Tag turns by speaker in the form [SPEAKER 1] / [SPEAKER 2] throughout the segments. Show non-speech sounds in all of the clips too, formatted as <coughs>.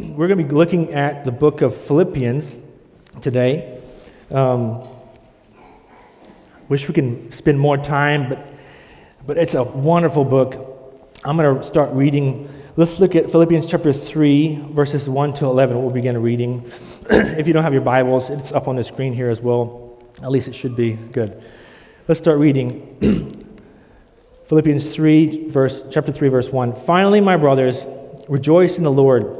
[SPEAKER 1] we're going to be looking at the book of Philippians today. Um, wish we can spend more time, but, but it's a wonderful book. I'm going to start reading. Let's look at Philippians chapter 3, verses 1 to 11. We'll begin reading. <clears throat> if you don't have your Bibles, it's up on the screen here as well. At least it should be. Good. Let's start reading. <clears throat> Philippians 3, verse, chapter 3, verse 1. Finally, my brothers, rejoice in the Lord.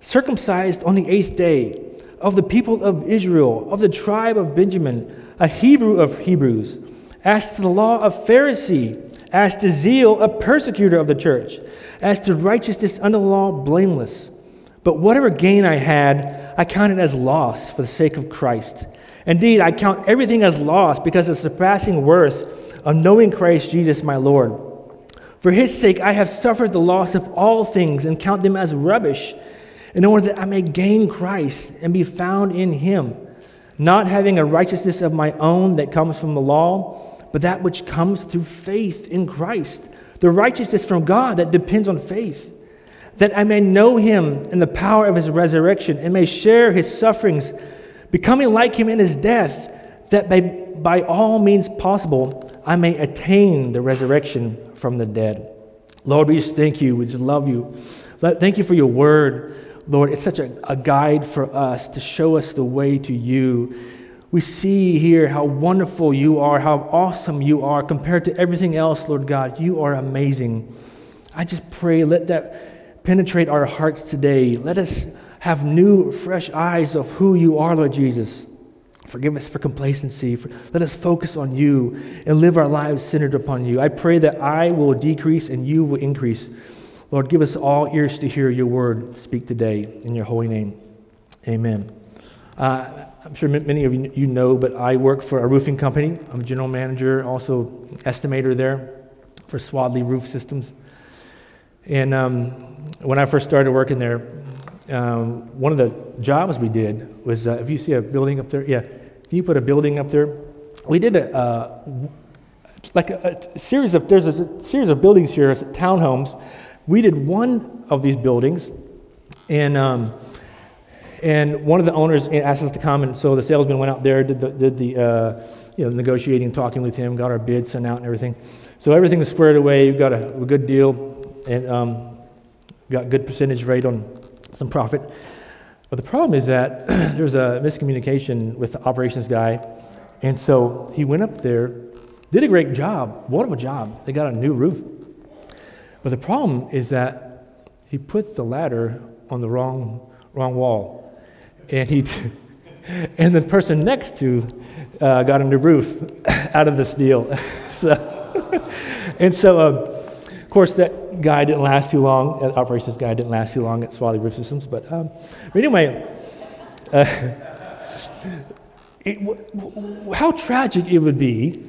[SPEAKER 1] circumcised on the eighth day, of the people of Israel, of the tribe of Benjamin, a Hebrew of Hebrews, as to the law of Pharisee, as to zeal, a persecutor of the church, as to righteousness under the law, blameless. But whatever gain I had, I counted as loss for the sake of Christ. Indeed, I count everything as loss because of the surpassing worth of knowing Christ Jesus my Lord. For his sake, I have suffered the loss of all things and count them as rubbish in order that I may gain Christ and be found in him, not having a righteousness of my own that comes from the law, but that which comes through faith in Christ, the righteousness from God that depends on faith, that I may know him and the power of his resurrection and may share his sufferings, becoming like him in his death, that by, by all means possible I may attain the resurrection from the dead. Lord, we just thank you. We just love you. Thank you for your word. Lord, it's such a, a guide for us to show us the way to you. We see here how wonderful you are, how awesome you are compared to everything else, Lord God. You are amazing. I just pray, let that penetrate our hearts today. Let us have new, fresh eyes of who you are, Lord Jesus. Forgive us for complacency. Let us focus on you and live our lives centered upon you. I pray that I will decrease and you will increase. Lord, give us all ears to hear your word speak today in your holy name. Amen. Uh, I'm sure many of you know, but I work for a roofing company. I'm a general manager, also estimator there for Swadley Roof Systems. And um, when I first started working there, um, one of the jobs we did was uh, if you see a building up there, yeah, can you put a building up there? We did a, uh, like a, a, series of, there's a series of buildings here, townhomes we did one of these buildings, and, um, and one of the owners asked us to come, and so the salesman went out there, did the, did the uh, you know, negotiating, talking with him, got our bid sent out and everything. So everything was squared away. We got a, a good deal, and um, got good percentage rate on some profit. But the problem is that <clears throat> there was a miscommunication with the operations guy, and so he went up there, did a great job, wonderful job. They got a new roof but the problem is that he put the ladder on the wrong, wrong wall. And, he, <laughs> and the person next to uh, got a new roof <laughs> out of this deal. <laughs> so, and so, um, of course, that guy didn't last too long. That operations guy didn't last too long at Swadley Roof Systems. But, um, but anyway, uh, it, w- w- how tragic it would be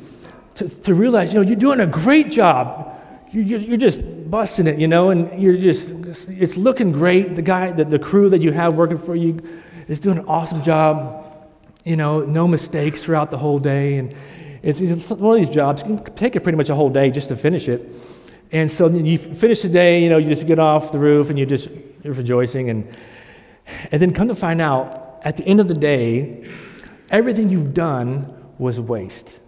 [SPEAKER 1] to, to realize, you know, you're doing a great job. You're, you're just busting it, you know, and you're just, it's looking great. The guy, the, the crew that you have working for you is doing an awesome job, you know, no mistakes throughout the whole day. And it's, it's one of these jobs, you can take it pretty much a whole day just to finish it. And so you finish the day, you know, you just get off the roof and you're just, you're rejoicing. And, and then come to find out, at the end of the day, everything you've done was waste,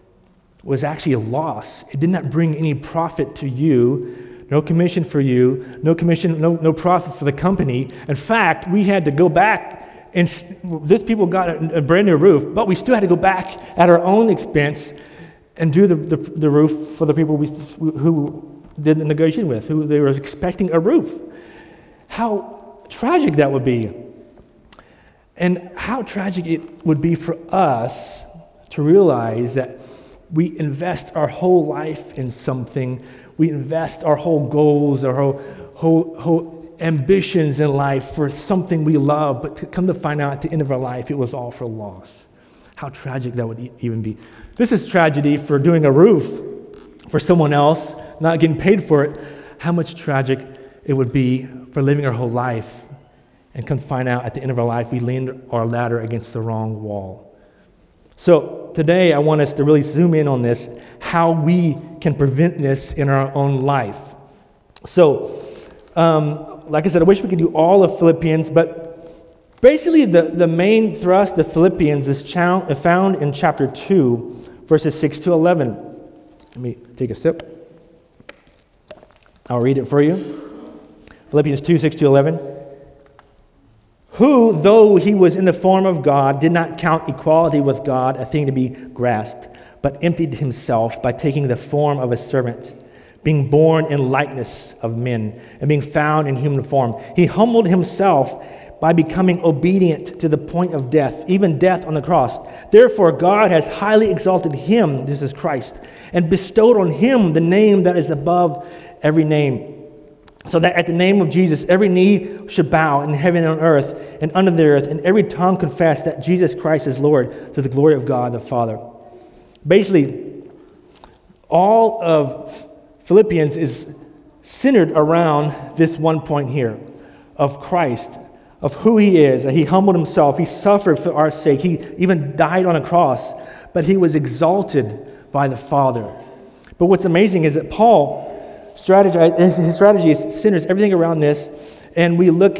[SPEAKER 1] was actually a loss. It did not bring any profit to you no commission for you, no commission, no, no profit for the company. In fact, we had to go back and this people got a, a brand new roof, but we still had to go back at our own expense and do the, the, the roof for the people we, who did the negotiation with, who they were expecting a roof. How tragic that would be. And how tragic it would be for us to realize that we invest our whole life in something we invest our whole goals, our whole, whole, whole ambitions in life for something we love, but to come to find out at the end of our life it was all for loss. How tragic that would even be. This is tragedy for doing a roof for someone else, not getting paid for it. How much tragic it would be for living our whole life and come find out at the end of our life we leaned our ladder against the wrong wall. So today I want us to really zoom in on this, how we can prevent this in our own life. So, um, like I said, I wish we could do all of Philippians, but basically the, the main thrust of Philippians is found in chapter 2, verses 6 to 11. Let me take a sip. I'll read it for you. Philippians 2, 6 to 11 who, though he was in the form of God, did not count equality with God a thing to be grasped, but emptied himself by taking the form of a servant, being born in likeness of men, and being found in human form. He humbled himself by becoming obedient to the point of death, even death on the cross. Therefore, God has highly exalted him, this is Christ, and bestowed on him the name that is above every name so that at the name of Jesus, every knee should bow in heaven and on earth and under the earth, and every tongue confess that Jesus Christ is Lord to the glory of God the Father. Basically, all of Philippians is centered around this one point here of Christ, of who he is. That He humbled himself, he suffered for our sake, he even died on a cross, but he was exalted by the Father. But what's amazing is that Paul strategy, uh, his strategy centers everything around this, and we look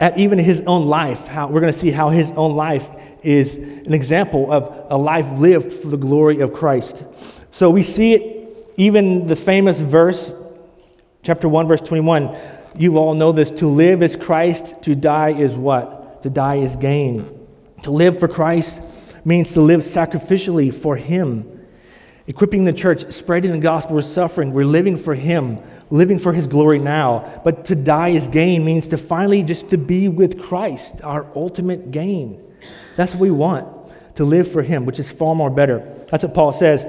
[SPEAKER 1] at even his own life. How we're going to see how his own life is an example of a life lived for the glory of Christ. So we see it even the famous verse, chapter 1, verse 21. You all know this to live is Christ, to die is what? To die is gain. To live for Christ means to live sacrificially for Him equipping the church, spreading the gospel, we're suffering, we're living for Him, living for His glory now. But to die is gain means to finally just to be with Christ, our ultimate gain. That's what we want, to live for Him, which is far more better. That's what Paul says.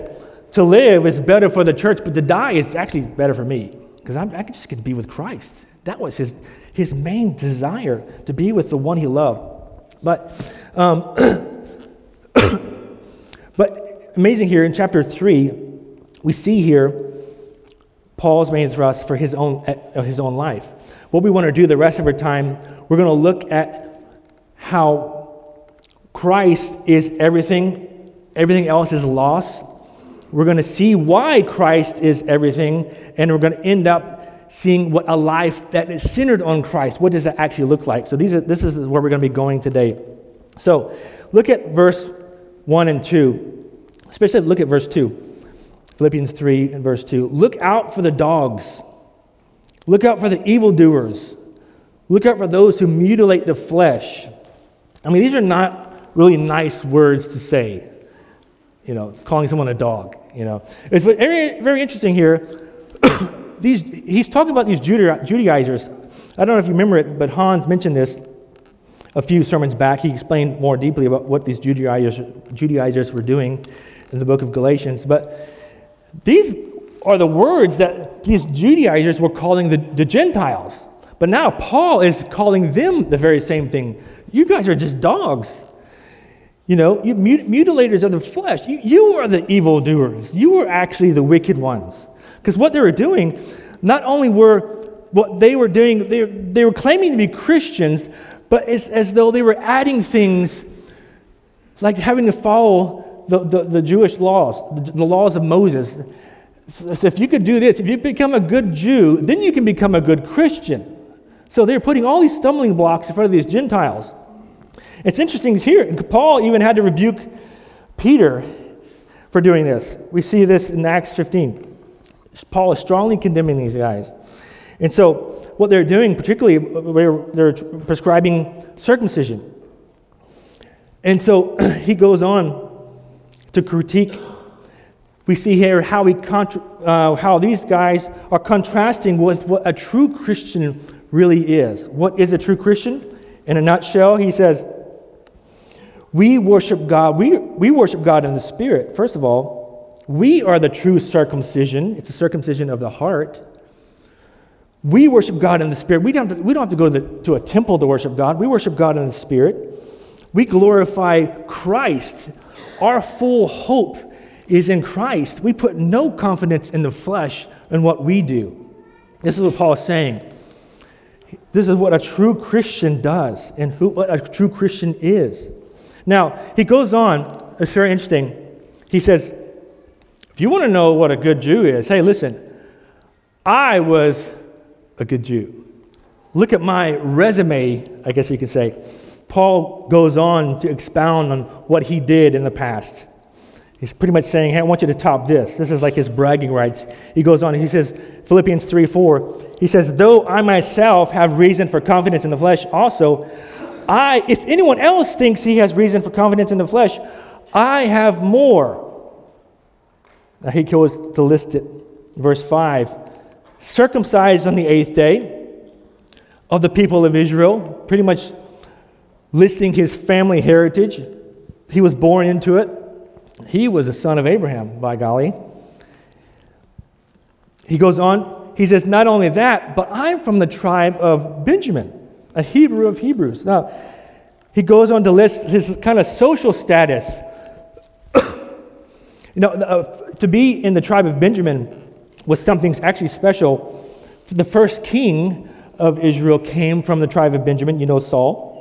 [SPEAKER 1] To live is better for the church, but to die is actually better for me because I can just get to be with Christ. That was his, his main desire, to be with the one he loved. But, um, <coughs> but amazing here in chapter 3, we see here Paul's main thrust for his own, uh, his own life. What we want to do the rest of our time, we're going to look at how Christ is everything, everything else is lost. We're going to see why Christ is everything, and we're going to end up seeing what a life that is centered on Christ, what does that actually look like? So these are, this is where we're going to be going today. So look at verse 1 and 2. Especially look at verse 2. Philippians 3 and verse 2. Look out for the dogs. Look out for the evildoers. Look out for those who mutilate the flesh. I mean, these are not really nice words to say, you know, calling someone a dog, you know. It's very, very interesting here. <coughs> these, he's talking about these Judaizers. I don't know if you remember it, but Hans mentioned this a few sermons back. He explained more deeply about what these Judaizers, Judaizers were doing in the book of Galatians. But these are the words that these Judaizers were calling the, the Gentiles. But now Paul is calling them the very same thing. You guys are just dogs. You know, you mut- mutilators of the flesh. You, you are the evildoers. You are actually the wicked ones. Because what they were doing, not only were what they were doing, they, they were claiming to be Christians, but it's as though they were adding things like having to follow the, the, the Jewish laws, the, the laws of Moses. So if you could do this, if you become a good Jew, then you can become a good Christian. So they're putting all these stumbling blocks in front of these Gentiles. It's interesting here, Paul even had to rebuke Peter for doing this. We see this in Acts 15. Paul is strongly condemning these guys. And so, what they're doing, particularly, where they're prescribing circumcision. And so <clears throat> he goes on to critique. We see here how, we contra- uh, how these guys are contrasting with what a true Christian really is. What is a true Christian? In a nutshell, he says, We worship God. We, we worship God in the Spirit, first of all. We are the true circumcision, it's a circumcision of the heart. We worship God in the Spirit. We don't have to, we don't have to go to, the, to a temple to worship God. We worship God in the Spirit. We glorify Christ. Our full hope is in Christ. We put no confidence in the flesh and what we do. This is what Paul is saying. This is what a true Christian does and who, what a true Christian is. Now, he goes on, it's very interesting. He says, if you want to know what a good Jew is, hey, listen, I was a good Jew. Look at my resume, I guess you could say. Paul goes on to expound on what he did in the past. He's pretty much saying, Hey, I want you to top this. This is like his bragging rights. He goes on, he says, Philippians 3 4, he says, Though I myself have reason for confidence in the flesh, also, I, if anyone else thinks he has reason for confidence in the flesh, I have more. Now he goes to list it. Verse 5 circumcised on the eighth day of the people of Israel, pretty much listing his family heritage. He was born into it. He was a son of Abraham, by golly. He goes on, he says, Not only that, but I'm from the tribe of Benjamin, a Hebrew of Hebrews. Now, he goes on to list his kind of social status. <coughs> you know, uh, to be in the tribe of Benjamin was something actually special. The first king of Israel came from the tribe of Benjamin, you know, Saul.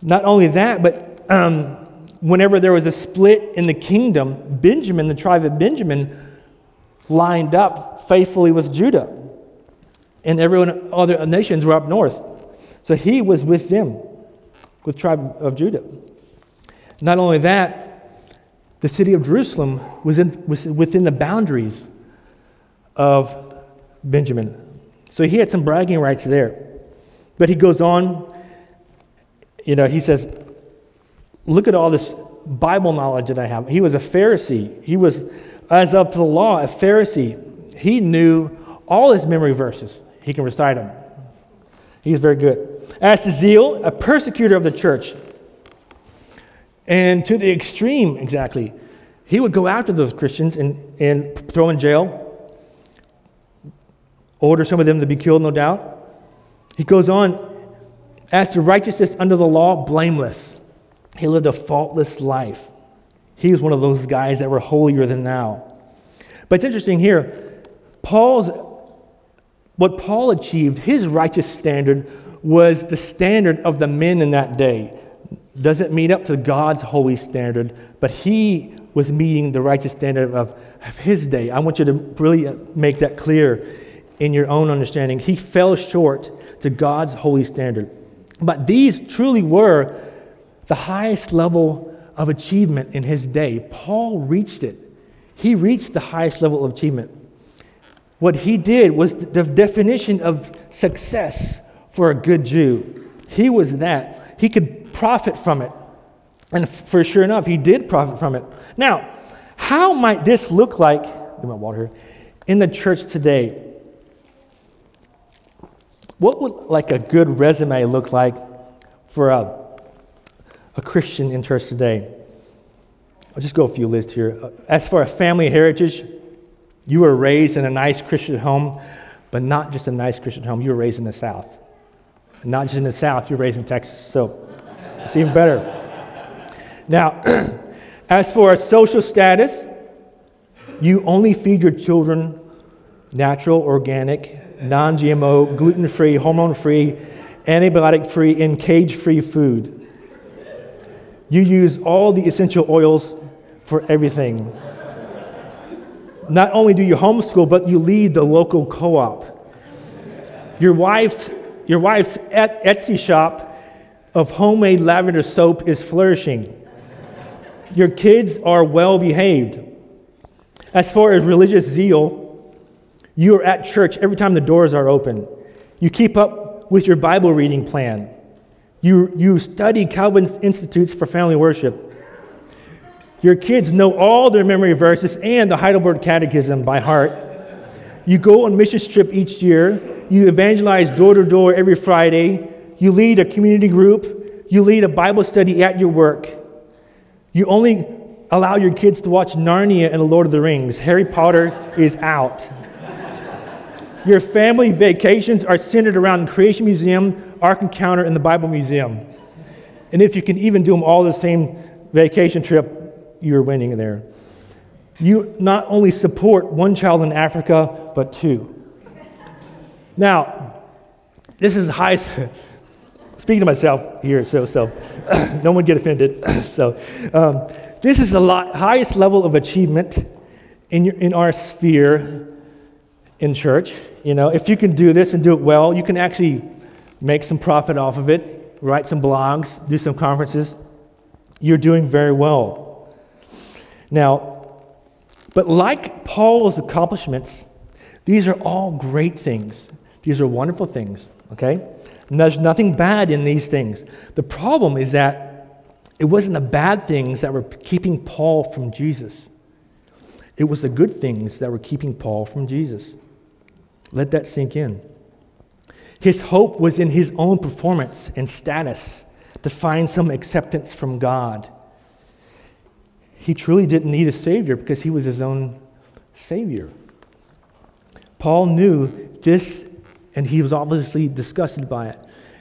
[SPEAKER 1] Not only that, but um, whenever there was a split in the kingdom, Benjamin, the tribe of Benjamin, lined up faithfully with Judah. And everyone, other nations were up north. So he was with them, with tribe of Judah. Not only that, the city of Jerusalem was, in, was within the boundaries of Benjamin. So he had some bragging rights there. But he goes on, you know, he says, Look at all this Bible knowledge that I have. He was a Pharisee. He was, as of the law, a Pharisee. He knew all his memory verses, he can recite them. He's very good. As to zeal, a persecutor of the church. And to the extreme, exactly. He would go after those Christians and, and throw in jail, order some of them to be killed, no doubt. He goes on, as to righteousness under the law, blameless. He lived a faultless life. He was one of those guys that were holier than thou. But it's interesting here, Paul's what Paul achieved, his righteous standard was the standard of the men in that day. Doesn't meet up to God's holy standard, but he was meeting the righteous standard of, of his day. I want you to really make that clear in your own understanding. He fell short to God's holy standard. But these truly were the highest level of achievement in his day. Paul reached it. He reached the highest level of achievement. What he did was the definition of success for a good Jew. He was that. He could profit from it. And for sure enough, he did profit from it. Now, how might this look like, my water here, in the church today? What would like a good resume look like for a, a Christian in church today? I'll just go a few lists here. Uh, as for a family heritage, you were raised in a nice Christian home, but not just a nice Christian home. You were raised in the South. not just in the South, you were raised in Texas. So it's even better. Now, <clears throat> as for a social status, you only feed your children natural, organic, non GMO, gluten free, hormone free, antibiotic free, and cage free food. You use all the essential oils for everything. Not only do you homeschool, but you lead the local co op. Your, wife, your wife's Etsy shop of homemade lavender soap is flourishing. Your kids are well behaved. As far as religious zeal, you are at church every time the doors are open. You keep up with your Bible reading plan. You, you study Calvin's Institutes for Family Worship. Your kids know all their memory verses and the Heidelberg Catechism by heart. You go on mission trip each year. You evangelize door to door every Friday. You lead a community group. You lead a Bible study at your work. You only allow your kids to watch Narnia and The Lord of the Rings. Harry Potter is out. Your family vacations are centered around the Creation Museum, Ark Encounter, and the Bible Museum. And if you can even do them all the same vacation trip, you're winning there. You not only support one child in Africa, but two. Now, this is the highest, <laughs> speaking to myself here, so, so <coughs> no one get offended. <coughs> so, um, this is the highest level of achievement in, your, in our sphere in church. You know, if you can do this and do it well, you can actually make some profit off of it, write some blogs, do some conferences. You're doing very well. Now, but like Paul's accomplishments, these are all great things. These are wonderful things, okay? And there's nothing bad in these things. The problem is that it wasn't the bad things that were keeping Paul from Jesus. It was the good things that were keeping Paul from Jesus. Let that sink in. His hope was in his own performance and status to find some acceptance from God he truly didn't need a Savior because he was his own Savior. Paul knew this, and he was obviously disgusted by it.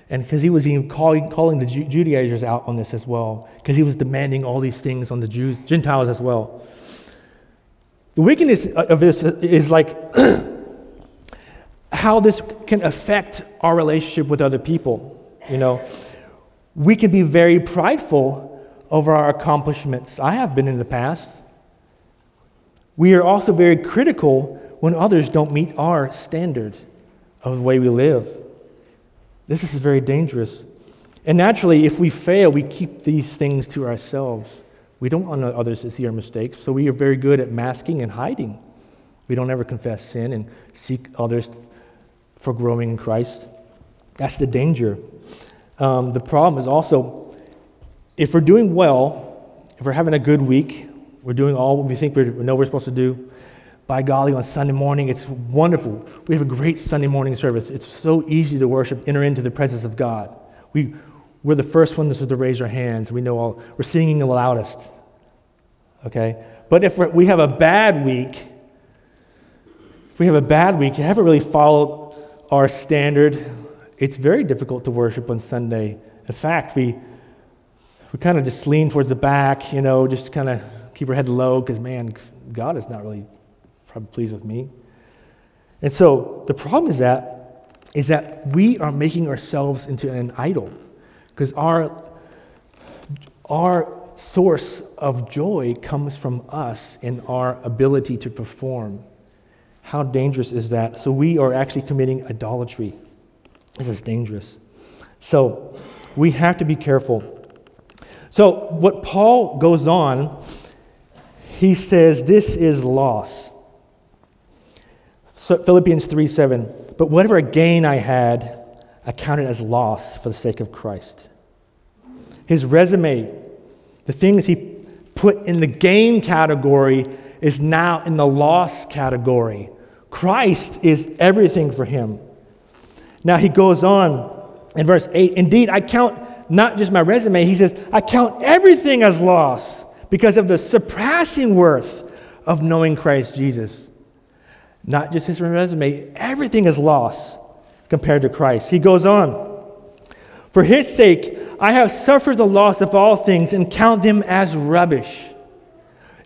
[SPEAKER 1] And because he was even calling, calling the Judaizers out on this as well, because he was demanding all these things on the Jews, Gentiles as well. The wickedness of this is like <clears throat> how this can affect our relationship with other people. You know, we can be very prideful over our accomplishments. I have been in the past. We are also very critical when others don't meet our standard of the way we live. This is very dangerous. And naturally, if we fail, we keep these things to ourselves. We don't want others to see our mistakes, so we are very good at masking and hiding. We don't ever confess sin and seek others for growing in Christ. That's the danger. Um, the problem is also if we're doing well, if we're having a good week, we're doing all what we think we know we're supposed to do, by golly, on Sunday morning, it's wonderful. We have a great Sunday morning service. It's so easy to worship, enter into the presence of God. We, we're the first ones to raise our hands. We know all, we're singing the loudest. Okay? But if we have a bad week, if we have a bad week, you haven't really followed our standard, it's very difficult to worship on Sunday. In fact, we, we kind of just lean towards the back, you know, just kind of keep our head low because, man, God is not really probably pleased with me. And so the problem is that is that we are making ourselves into an idol because our our source of joy comes from us and our ability to perform. How dangerous is that? So we are actually committing idolatry. This is dangerous. So we have to be careful. So, what Paul goes on, he says, This is loss. So, Philippians 3 7. But whatever gain I had, I counted as loss for the sake of Christ. His resume, the things he put in the gain category, is now in the loss category. Christ is everything for him. Now he goes on in verse 8 Indeed, I count not just my resume, he says, I count everything as loss because of the surpassing worth of knowing Christ Jesus. Not just his resume, everything is loss compared to Christ. He goes on, For his sake, I have suffered the loss of all things and count them as rubbish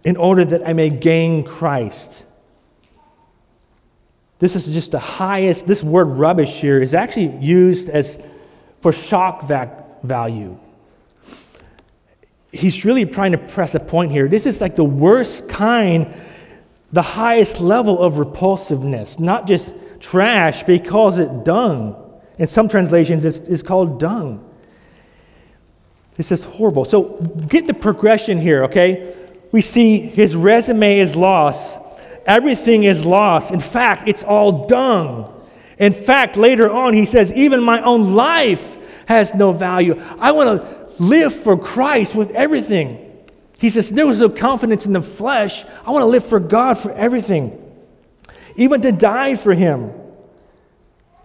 [SPEAKER 1] in order that I may gain Christ. This is just the highest, this word rubbish here is actually used as for shock vac- value. He's really trying to press a point here. This is like the worst kind, the highest level of repulsiveness, not just trash, but he calls it dung. In some translations, it's, it's called dung. This is horrible. So get the progression here, okay? We see his resume is lost. Everything is lost. In fact, it's all dung. In fact, later on, he says, even my own life has no value. I want to live for Christ with everything. He says, There was no confidence in the flesh. I want to live for God for everything, even to die for Him.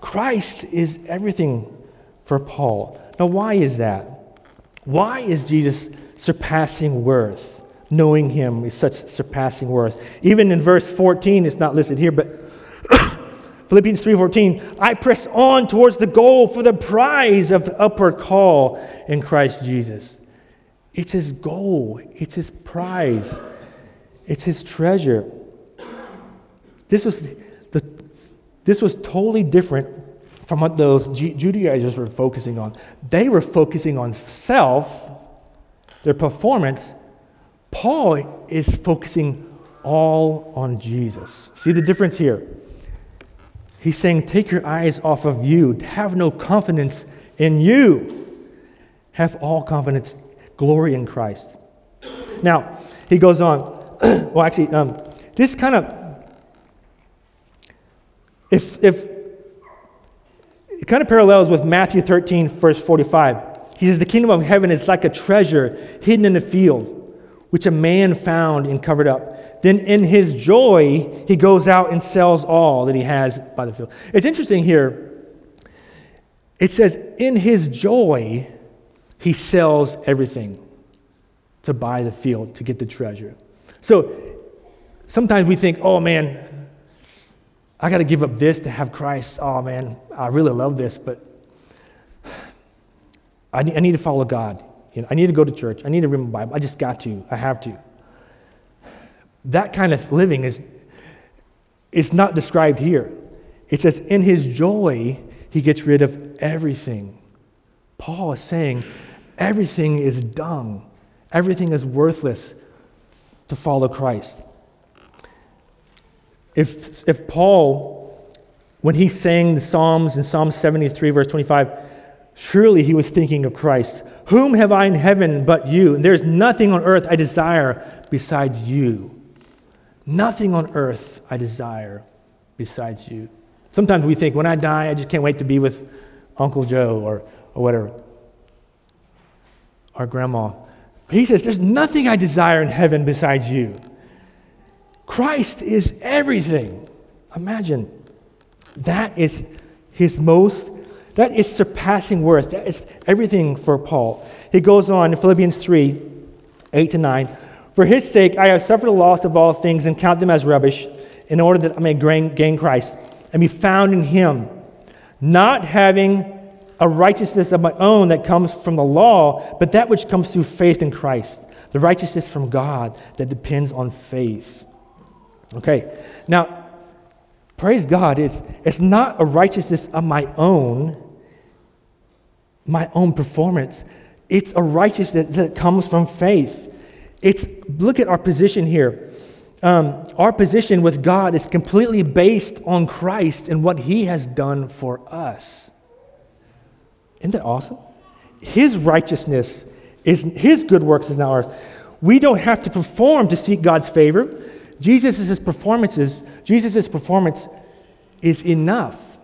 [SPEAKER 1] Christ is everything for Paul. Now, why is that? Why is Jesus surpassing worth? Knowing Him is such surpassing worth. Even in verse 14, it's not listed here, but <coughs> Philippians 3:14, I press on towards the goal for the prize of the upward call in Christ Jesus. It's his goal, it's his prize, it's his treasure. This was, the, this was totally different from what those Judaizers were focusing on. They were focusing on self, their performance. Paul is focusing all on Jesus. See the difference here? He's saying, Take your eyes off of you. Have no confidence in you. Have all confidence, glory in Christ. Now, he goes on. <clears throat> well, actually, um, this kind of if, if it kind of parallels with Matthew 13, verse 45. He says, The kingdom of heaven is like a treasure hidden in a field, which a man found and covered up. Then in his joy, he goes out and sells all that he has by the field. It's interesting here. It says, In his joy, he sells everything to buy the field, to get the treasure. So sometimes we think, oh man, I got to give up this to have Christ. Oh man, I really love this, but I need, I need to follow God. You know, I need to go to church. I need to read my Bible. I just got to. I have to. That kind of living is, is not described here. It says, in his joy, he gets rid of everything. Paul is saying, everything is dung, everything is worthless to follow Christ. If, if Paul, when he sang the Psalms in Psalm 73, verse 25, surely he was thinking of Christ. Whom have I in heaven but you? And there's nothing on earth I desire besides you. Nothing on earth I desire besides you. Sometimes we think, when I die, I just can't wait to be with Uncle Joe or, or whatever, our grandma. But he says, There's nothing I desire in heaven besides you. Christ is everything. Imagine. That is his most, that is surpassing worth. That is everything for Paul. He goes on in Philippians 3 8 to 9. For his sake, I have suffered the loss of all things and count them as rubbish, in order that I may gain Christ and be found in him, not having a righteousness of my own that comes from the law, but that which comes through faith in Christ, the righteousness from God that depends on faith. Okay, now, praise God, it's, it's not a righteousness of my own, my own performance. It's a righteousness that comes from faith. It's, look at our position here. Um, our position with God is completely based on Christ and what He has done for us. Isn't that awesome? His righteousness is His good works is now ours. We don't have to perform to seek God's favor. Jesus' performances, Jesus' performance is enough.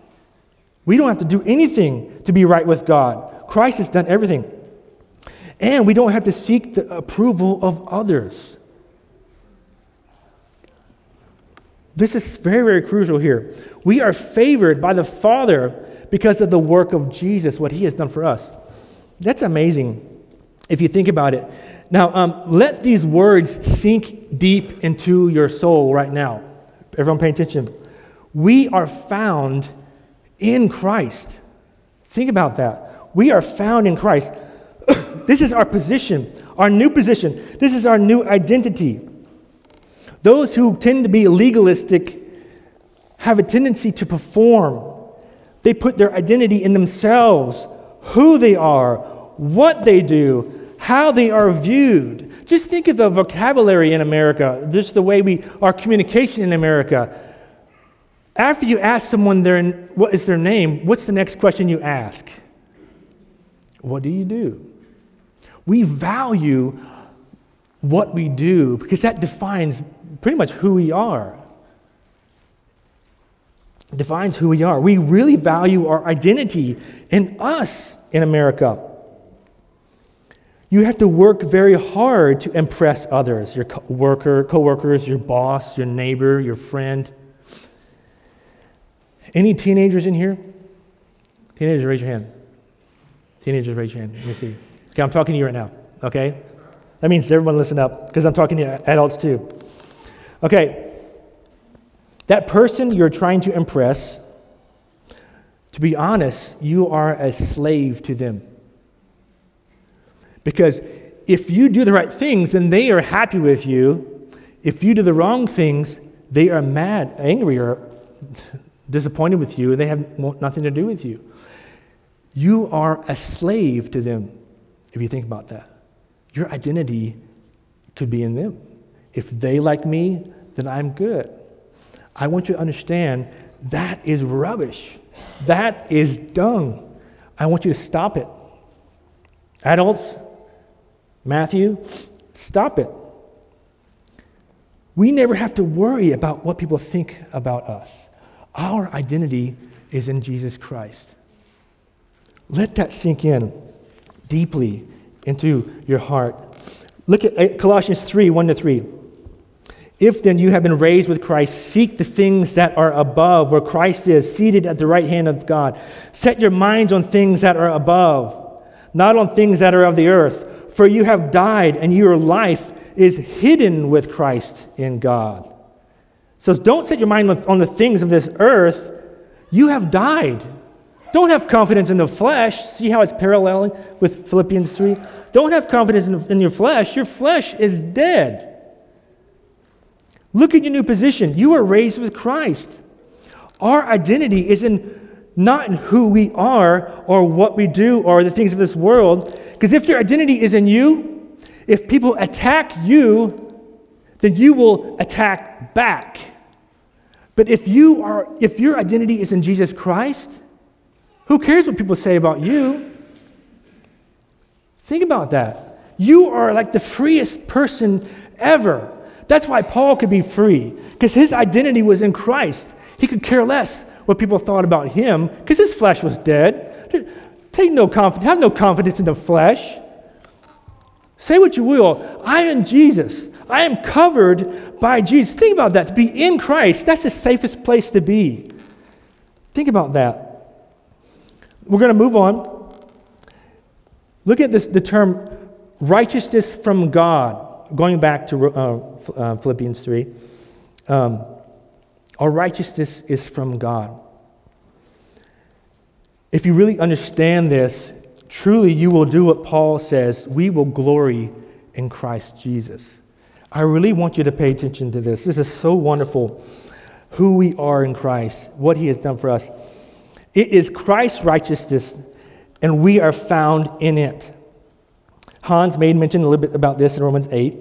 [SPEAKER 1] We don't have to do anything to be right with God. Christ has done everything. And we don't have to seek the approval of others. This is very, very crucial here. We are favored by the Father because of the work of Jesus, what he has done for us. That's amazing if you think about it. Now, um, let these words sink deep into your soul right now. Everyone pay attention. We are found in Christ. Think about that. We are found in Christ. <coughs> this is our position, our new position. This is our new identity. Those who tend to be legalistic have a tendency to perform. They put their identity in themselves, who they are, what they do, how they are viewed. Just think of the vocabulary in America, just the way we, our communication in America. After you ask someone their, what is their name, what's the next question you ask? What do you do? We value what we do because that defines pretty much who we are. It defines who we are. We really value our identity in us in America. You have to work very hard to impress others your worker, coworkers, your boss, your neighbor, your friend. Any teenagers in here? Teenagers, raise your hand. Teenagers, raise your hand. Let me see. Okay, I'm talking to you right now, okay? That means everyone listen up because I'm talking to adults too. Okay, that person you're trying to impress to be honest, you are a slave to them. Because if you do the right things and they are happy with you, if you do the wrong things, they are mad, angry, or <laughs> disappointed with you, and they have nothing to do with you. You are a slave to them, if you think about that. Your identity could be in them. If they like me, then I'm good. I want you to understand that is rubbish. That is dung. I want you to stop it. Adults, Matthew, stop it. We never have to worry about what people think about us. Our identity is in Jesus Christ. Let that sink in deeply into your heart. Look at uh, Colossians 3 1 to 3. If then you have been raised with Christ, seek the things that are above, where Christ is, seated at the right hand of God. Set your minds on things that are above, not on things that are of the earth. For you have died, and your life is hidden with Christ in God. So don't set your mind on the things of this earth. You have died. Don't have confidence in the flesh. See how it's paralleling with Philippians 3? Don't have confidence in, in your flesh. Your flesh is dead. Look at your new position. You are raised with Christ. Our identity is in not in who we are or what we do or the things of this world. Because if your identity is in you, if people attack you, then you will attack back. But if you are if your identity is in Jesus Christ, who cares what people say about you? Think about that. You are like the freest person ever. That's why Paul could be free, because his identity was in Christ. He could care less what people thought about him, because his flesh was dead. Take no confidence, have no confidence in the flesh. Say what you will. I am Jesus. I am covered by Jesus. Think about that. To be in Christ, that's the safest place to be. Think about that. We're going to move on. Look at this, the term righteousness from God, going back to uh, uh, Philippians 3. Um, our righteousness is from God. If you really understand this, truly you will do what Paul says we will glory in Christ Jesus. I really want you to pay attention to this. This is so wonderful who we are in Christ, what he has done for us. It is Christ's righteousness, and we are found in it. Hans made mention a little bit about this in Romans 8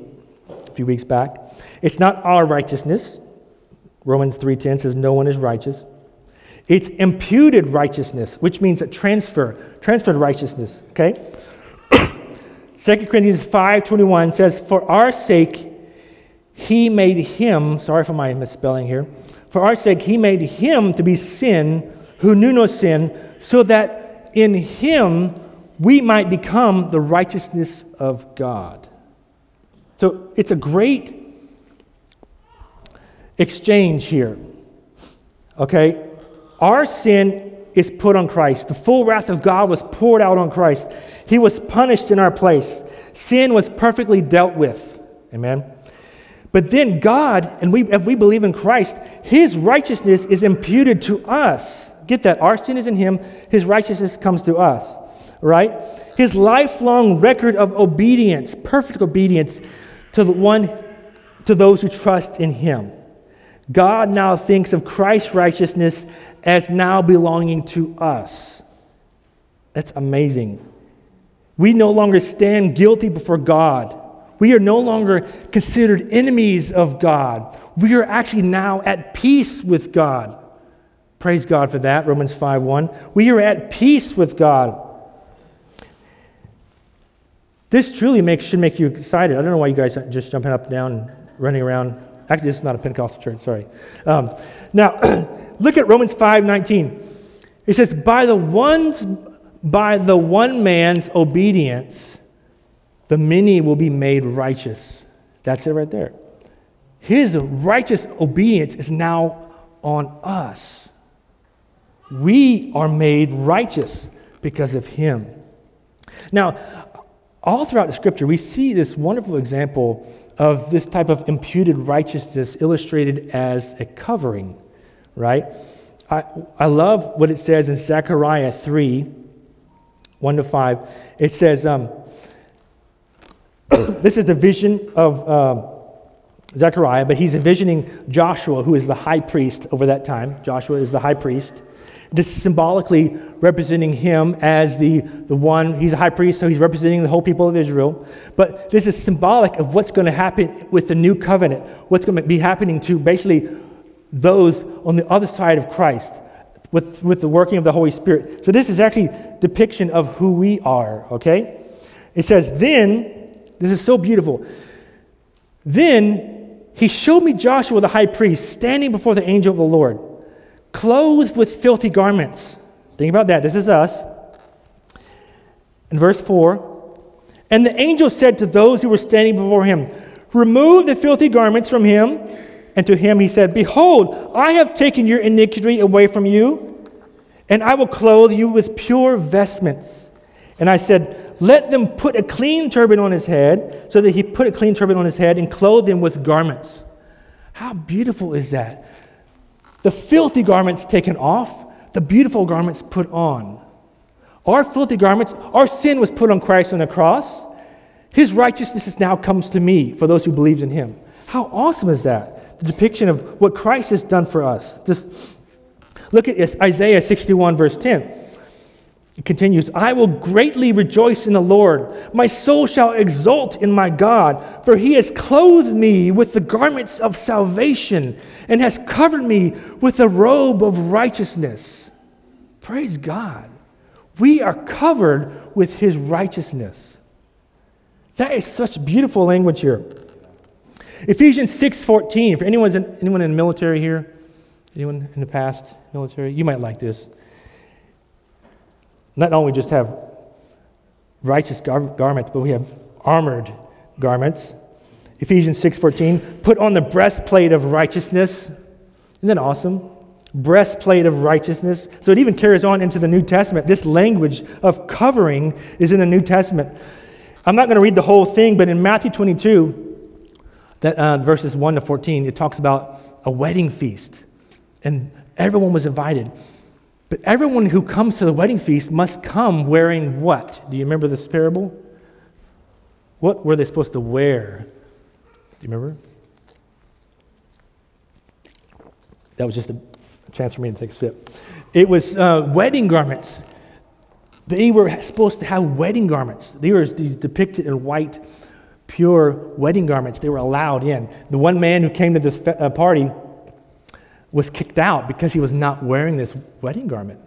[SPEAKER 1] a few weeks back. It's not our righteousness. Romans 3:10 says no one is righteous. It's imputed righteousness, which means a transfer, transferred righteousness, okay? <coughs> 2 Corinthians 5:21 says for our sake he made him, sorry for my misspelling here. For our sake he made him to be sin who knew no sin, so that in him we might become the righteousness of God. So it's a great exchange here. Okay? Our sin is put on Christ. The full wrath of God was poured out on Christ. He was punished in our place. Sin was perfectly dealt with. Amen. But then God, and we, if we believe in Christ, His righteousness is imputed to us. Get that. Our sin is in him, his righteousness comes to us, right? His lifelong record of obedience, perfect obedience to the one to those who trust in him. God now thinks of Christ's righteousness as now belonging to us. That's amazing. We no longer stand guilty before God. We are no longer considered enemies of God. We are actually now at peace with God. Praise God for that, Romans 5 1. We are at peace with God. This truly makes, should make you excited. I don't know why you guys are just jumping up and down and running around. Actually, this is not a Pentecostal church, sorry. Um, now, <clears throat> look at Romans 5 19. It says, By the ones by the one man's obedience, the many will be made righteous. That's it right there. His righteous obedience is now on us. We are made righteous because of him. Now, all throughout the scripture, we see this wonderful example of this type of imputed righteousness illustrated as a covering, right? I, I love what it says in Zechariah 3 1 to 5. It says, um, <coughs> this is the vision of um, Zechariah, but he's envisioning Joshua, who is the high priest over that time. Joshua is the high priest. This is symbolically representing him as the, the one, he's a high priest, so he's representing the whole people of Israel. But this is symbolic of what's going to happen with the new covenant, what's going to be happening to basically those on the other side of Christ with, with the working of the Holy Spirit. So this is actually depiction of who we are, okay? It says, then, this is so beautiful. Then he showed me Joshua the high priest standing before the angel of the Lord clothed with filthy garments. Think about that. This is us. In verse 4, and the angel said to those who were standing before him, Remove the filthy garments from him. And to him he said, Behold, I have taken your iniquity away from you, and I will clothe you with pure vestments. And I said, Let them put a clean turban on his head. So that he put a clean turban on his head and clothed him with garments. How beautiful is that? The filthy garments taken off, the beautiful garments put on. Our filthy garments, our sin was put on Christ on the cross. His righteousness now comes to me for those who believe in him. How awesome is that? The depiction of what Christ has done for us. This, look at this, Isaiah 61, verse 10. It continues, I will greatly rejoice in the Lord. My soul shall exult in my God, for he has clothed me with the garments of salvation and has covered me with a robe of righteousness. Praise God. We are covered with his righteousness. That is such beautiful language here. Ephesians 6:14. For anyone in, anyone in the military here, anyone in the past military, you might like this not only just have righteous gar- garments, but we have armored garments. Ephesians 6:14, put on the breastplate of righteousness. Isn't that awesome? Breastplate of righteousness. So it even carries on into the New Testament. This language of covering is in the New Testament. I'm not going to read the whole thing, but in Matthew 22, that, uh, verses 1 to 14, it talks about a wedding feast. And everyone was invited. But everyone who comes to the wedding feast must come wearing what? Do you remember this parable? What were they supposed to wear? Do you remember? That was just a chance for me to take a sip. It was uh, wedding garments. They were supposed to have wedding garments. They were depicted in white, pure wedding garments. They were allowed in. The one man who came to this uh, party was kicked out because he was not wearing this wedding garment.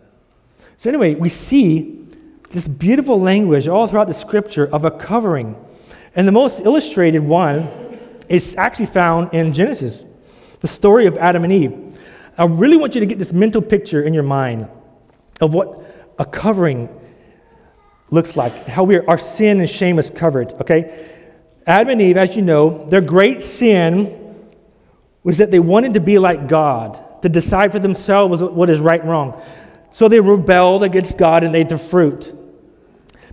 [SPEAKER 1] So, anyway, we see this beautiful language all throughout the scripture of a covering. And the most illustrated one is actually found in Genesis, the story of Adam and Eve. I really want you to get this mental picture in your mind of what a covering looks like, how we are, our sin and shame is covered, okay? Adam and Eve, as you know, their great sin was that they wanted to be like God, to decide for themselves what is right and wrong. So they rebelled against God and ate the fruit.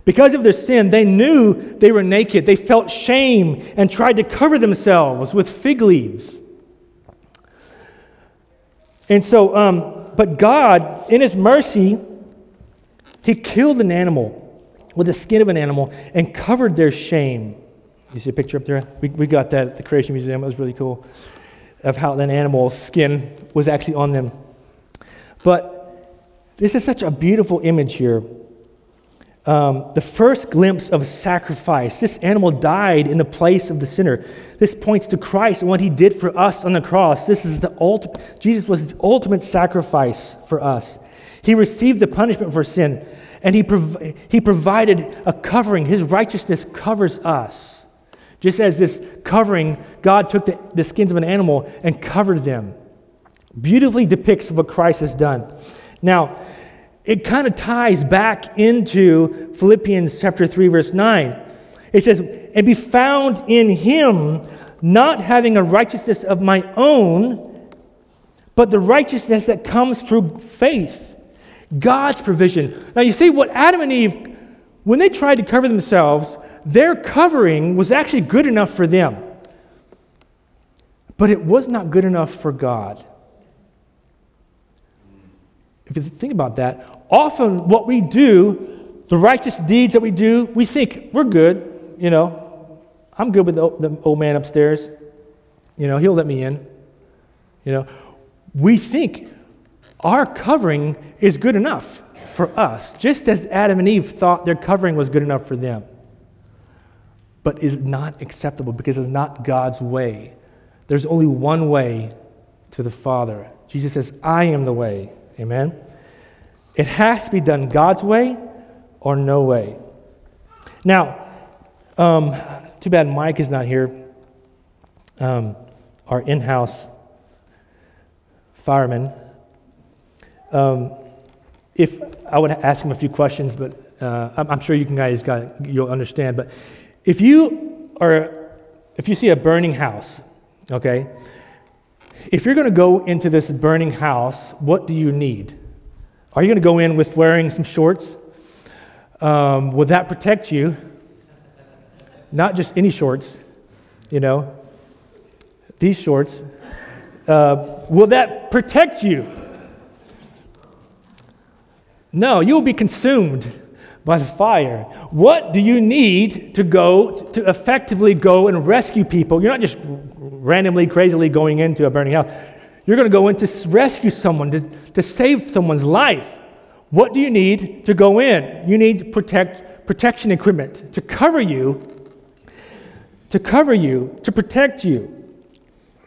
[SPEAKER 1] Because of their sin, they knew they were naked. They felt shame and tried to cover themselves with fig leaves. And so, um, but God, in His mercy, He killed an animal with the skin of an animal and covered their shame. You see a picture up there? We, we got that at the Creation Museum. It was really cool of how that animal's skin was actually on them. But this is such a beautiful image here. Um, the first glimpse of sacrifice. This animal died in the place of the sinner. This points to Christ and what he did for us on the cross. This is the ultimate, Jesus was the ultimate sacrifice for us. He received the punishment for sin, and he, prov- he provided a covering. His righteousness covers us. Just as this covering, God took the, the skins of an animal and covered them. Beautifully depicts what Christ has done. Now, it kind of ties back into Philippians chapter 3, verse 9. It says, And be found in him, not having a righteousness of my own, but the righteousness that comes through faith. God's provision. Now, you see, what Adam and Eve, when they tried to cover themselves, their covering was actually good enough for them, but it was not good enough for God. if you think about that, often what we do, the righteous deeds that we do, we think we're good, you know. I'm good with the, old man upstairs. You know, he'll let me in. You know, we think our covering is good enough for us, just as Adam and Eve thought their covering was good enough for them. But is not acceptable because it's not God's way. There's only one way to the Father. Jesus says, I am the way. Amen? It has to be done God's way or no way. Now, um, too bad Mike is not here. Um, our in house fireman. Um, if I would ask him a few questions, but uh, I'm, I'm, sure you guys got, you'll understand. But if you are, if you see a burning house, okay, if you're going to go into this burning house, what do you need? Are you going to go in with wearing some shorts? Um, will that protect you? Not just any shorts, you know, these shorts. Uh, will that protect you? No, you will be consumed by the fire. What do you need to go to effectively go and rescue people? You're not just randomly, crazily going into a burning house. You're going to go in to rescue someone, to, to save someone's life. What do you need to go in? You need protect, protection equipment to cover you, to cover you, to protect you.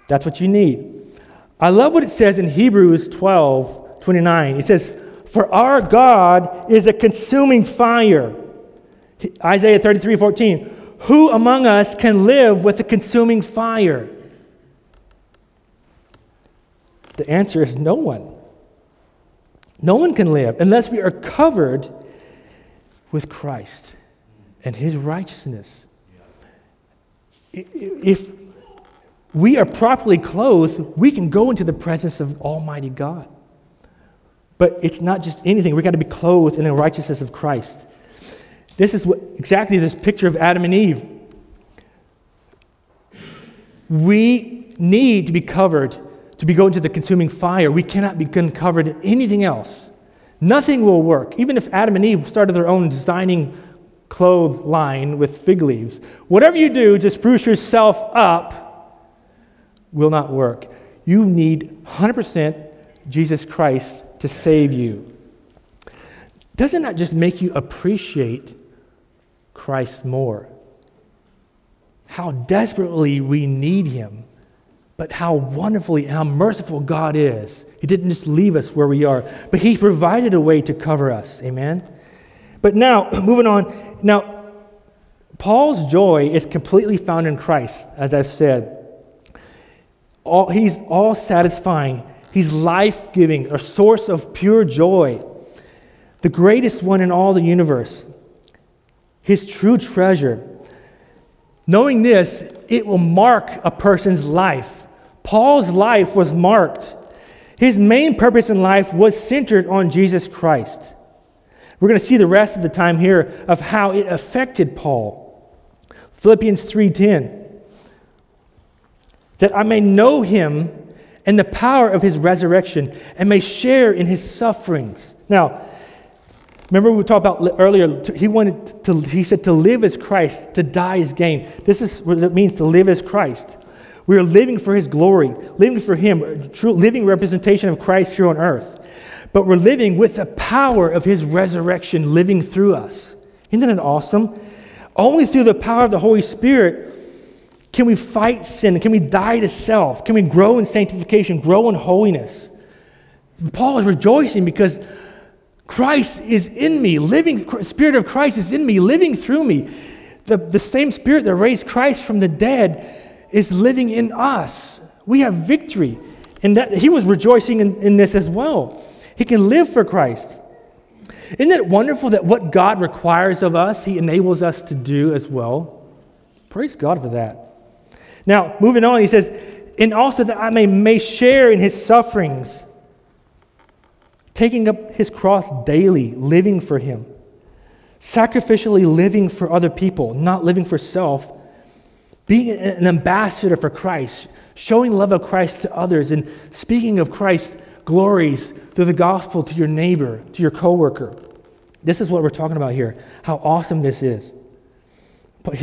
[SPEAKER 1] That's what you need. I love what it says in Hebrews 12 29. It says, For our God is a consuming fire. Isaiah 33 14. Who among us can live with a consuming fire? The answer is no one. No one can live unless we are covered with Christ and his righteousness. If we are properly clothed, we can go into the presence of Almighty God. But it's not just anything. We've got to be clothed in the righteousness of Christ. This is what, exactly this picture of Adam and Eve. We need to be covered to be going to the consuming fire. We cannot be covered in anything else. Nothing will work. Even if Adam and Eve started their own designing clothes line with fig leaves, whatever you do to spruce yourself up will not work. You need 100% Jesus Christ to save you. Doesn't that just make you appreciate Christ more? How desperately we need him but how wonderfully and how merciful God is. He didn't just leave us where we are, but He provided a way to cover us. Amen? But now, <clears throat> moving on. Now, Paul's joy is completely found in Christ, as I've said. All, he's all satisfying, He's life giving, a source of pure joy, the greatest one in all the universe, His true treasure. Knowing this, it will mark a person's life Paul's life was marked. His main purpose in life was centered on Jesus Christ. We're going to see the rest of the time here of how it affected Paul. Philippians 3:10 that I may know him and the power of his resurrection and may share in his sufferings. Now, remember we talked about earlier he wanted to he said to live as Christ, to die as gain. This is what it means to live as Christ. We are living for His glory, living for Him, true living representation of Christ here on earth. But we're living with the power of His resurrection living through us. Isn't it awesome? Only through the power of the Holy Spirit can we fight sin. Can we die to self? Can we grow in sanctification, grow in holiness? Paul is rejoicing because Christ is in me, living, Spirit of Christ is in me, living through me. The, the same Spirit that raised Christ from the dead is living in us. We have victory. And that he was rejoicing in, in this as well. He can live for Christ. Isn't it wonderful that what God requires of us, He enables us to do as well? Praise God for that. Now, moving on, he says, and also that I may, may share in his sufferings, taking up his cross daily, living for him, sacrificially living for other people, not living for self, being an ambassador for Christ, showing love of Christ to others, and speaking of Christ's glories through the gospel to your neighbor, to your coworker. This is what we're talking about here. How awesome this is.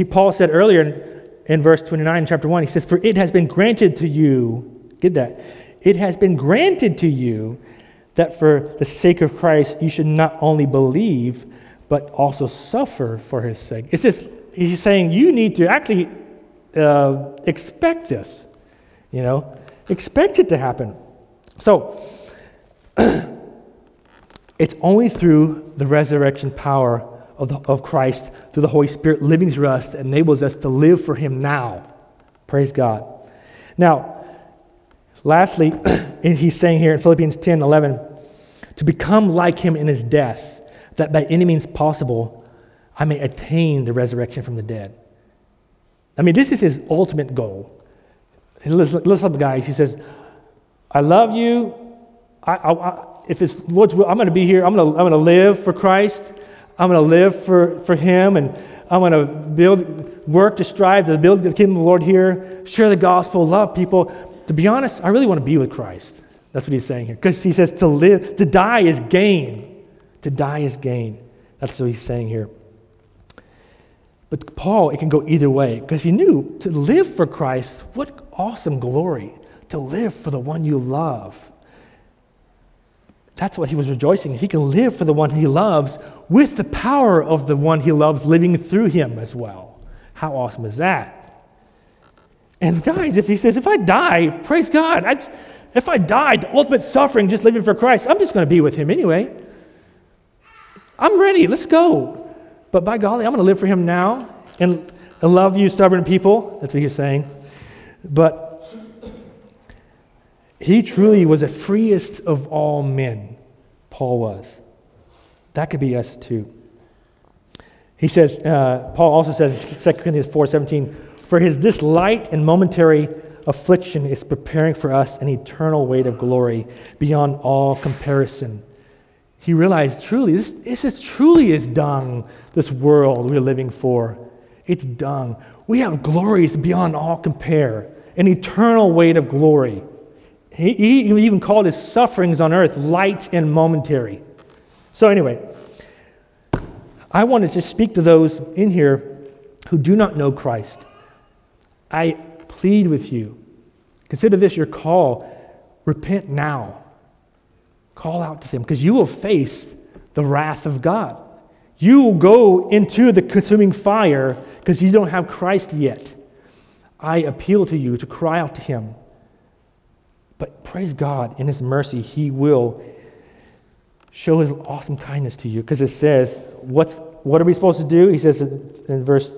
[SPEAKER 1] Paul said earlier in, verse 29, chapter 1, he says, For it has been granted to you, get that, it has been granted to you that for the sake of Christ you should not only believe, but also suffer for his sake. It's just, he's saying you need to actually uh, expect this, you know, expect it to happen. So, <clears throat> it's only through the resurrection power of, the, of Christ, through the Holy Spirit living through us, enables us to live for him now. Praise God. Now, lastly, <clears throat> he's saying here in Philippians 10 11, to become like him in his death, that by any means possible I may attain the resurrection from the dead. I mean, this is his ultimate goal. Listen, up, guys. He says, I love you. I, I, I, if it's Lord's will, I'm going to be here. I'm going I'm going to live for Christ. I'm going to live for, for Him. And I'm going to build, work to strive to build the kingdom of the Lord here, share the gospel, love people. To be honest, I really want to be with Christ. That's what he's saying here. Because he says to live, to die is gain. To die is gain. That's what he's saying here. But Paul, it can go either way because he knew to live for Christ, what awesome glory to live for the one you love. That's what he was rejoicing. He can live for the one he loves with the power of the one he loves living through him as well. How awesome is that? And guys, if he says, if I die, praise God, I, if I die, ultimate suffering, just living for Christ, I'm just going to be with him anyway. I'm ready. Let's go. But by golly, I'm going to live for him now and, and love you, stubborn people. That's what he's saying. But he truly was the freest of all men, Paul was. That could be us too. He says, uh, Paul also says, in 2 Corinthians 4:17, for his this light and momentary affliction is preparing for us an eternal weight of glory beyond all comparison he realized truly, this, this is truly is dung, this world we're living for. It's dung. We have glories beyond all compare, an eternal weight of glory. He, he even called his sufferings on earth light and momentary. So, anyway, I want to just speak to those in here who do not know Christ. I plead with you. Consider this your call. Repent now. Call out to Him because you will face the wrath of God. You will go into the consuming fire because you don't have Christ yet. I appeal to you to cry out to Him. But praise God, in His mercy, He will show His awesome kindness to you because it says, what's, What are we supposed to do? He says in verse,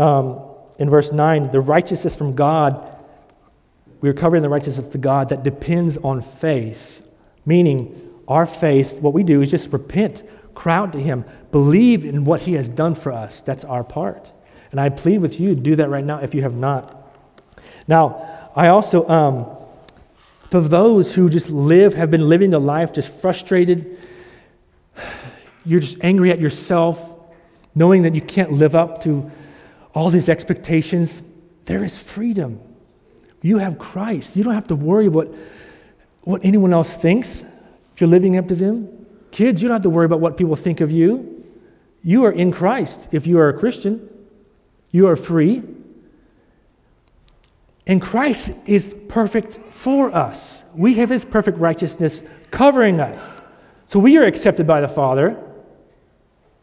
[SPEAKER 1] um, in verse 9, the righteousness from God, we are covering the righteousness of God that depends on faith Meaning, our faith, what we do is just repent, cry out to Him, believe in what He has done for us. That's our part. And I plead with you to do that right now if you have not. Now, I also, um, for those who just live, have been living the life just frustrated, you're just angry at yourself, knowing that you can't live up to all these expectations, there is freedom. You have Christ. You don't have to worry what what anyone else thinks if you're living up to them. Kids, you don't have to worry about what people think of you. You are in Christ if you are a Christian. You are free. And Christ is perfect for us. We have his perfect righteousness covering us. So we are accepted by the Father.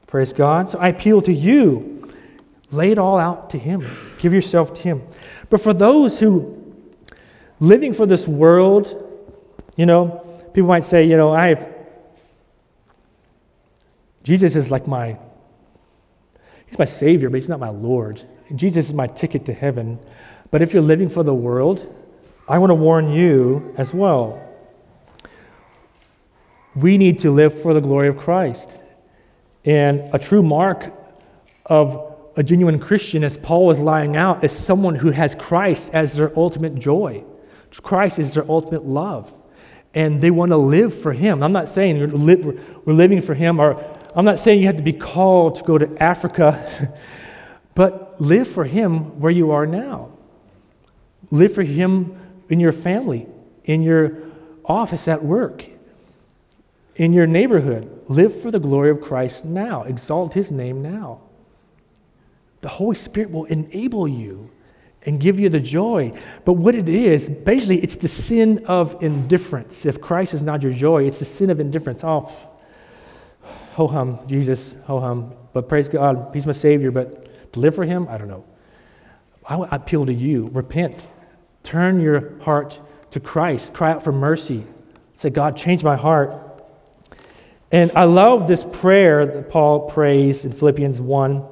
[SPEAKER 1] Praise God. So I appeal to you. Lay it all out to him. Give yourself to him. But for those who living for this world you know, people might say, you know, I have, Jesus is like my, he's my Savior, but he's not my Lord. Jesus is my ticket to heaven. But if you're living for the world, I want to warn you as well. We need to live for the glory of Christ. And a true mark of a genuine Christian, as Paul was lying out, is someone who has Christ as their ultimate joy. Christ is their ultimate love and they want to live for Him. I'm not saying we're living for Him, or I'm not saying you have to be called to go to Africa, <laughs> but live for Him where you are now. Live for Him in your family, in your office at work, in your neighborhood. Live for the glory of Christ now. Exalt his name now. The Holy Spirit will enable you and give you the joy. But what it is, basically, it's the sin of indifference. If Christ is not your joy, it's the sin of indifference. Oh, ho hum, Jesus, ho hum. But praise God, He's my Savior, but to live for Him, I don't know. I appeal to you repent, turn your heart to Christ, cry out for mercy. Say, God, change my heart. And I love this prayer that Paul prays in Philippians 1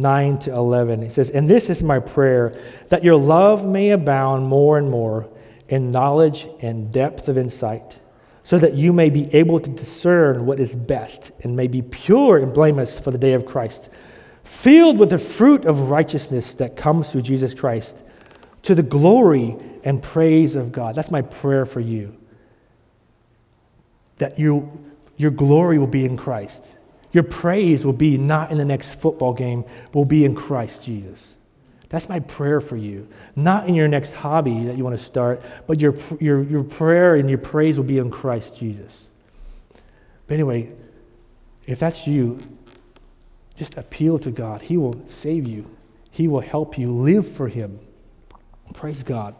[SPEAKER 1] 9 to 11. He says, And this is my prayer, that your love may abound more and more in knowledge and depth of insight, so that you may be able to discern what is best and may be pure and blameless for the day of Christ, filled with the fruit of righteousness that comes through Jesus Christ, to the glory and praise of God. That's my prayer for you. That you, your glory will be in Christ your praise will be not in the next football game, will be in Christ Jesus. That's my prayer for you. Not in your next hobby that you want to start, but your, your, your prayer and your praise will be in Christ Jesus. But anyway, if that's you, just appeal to God. He will save you, He will help you live for Him. Praise God.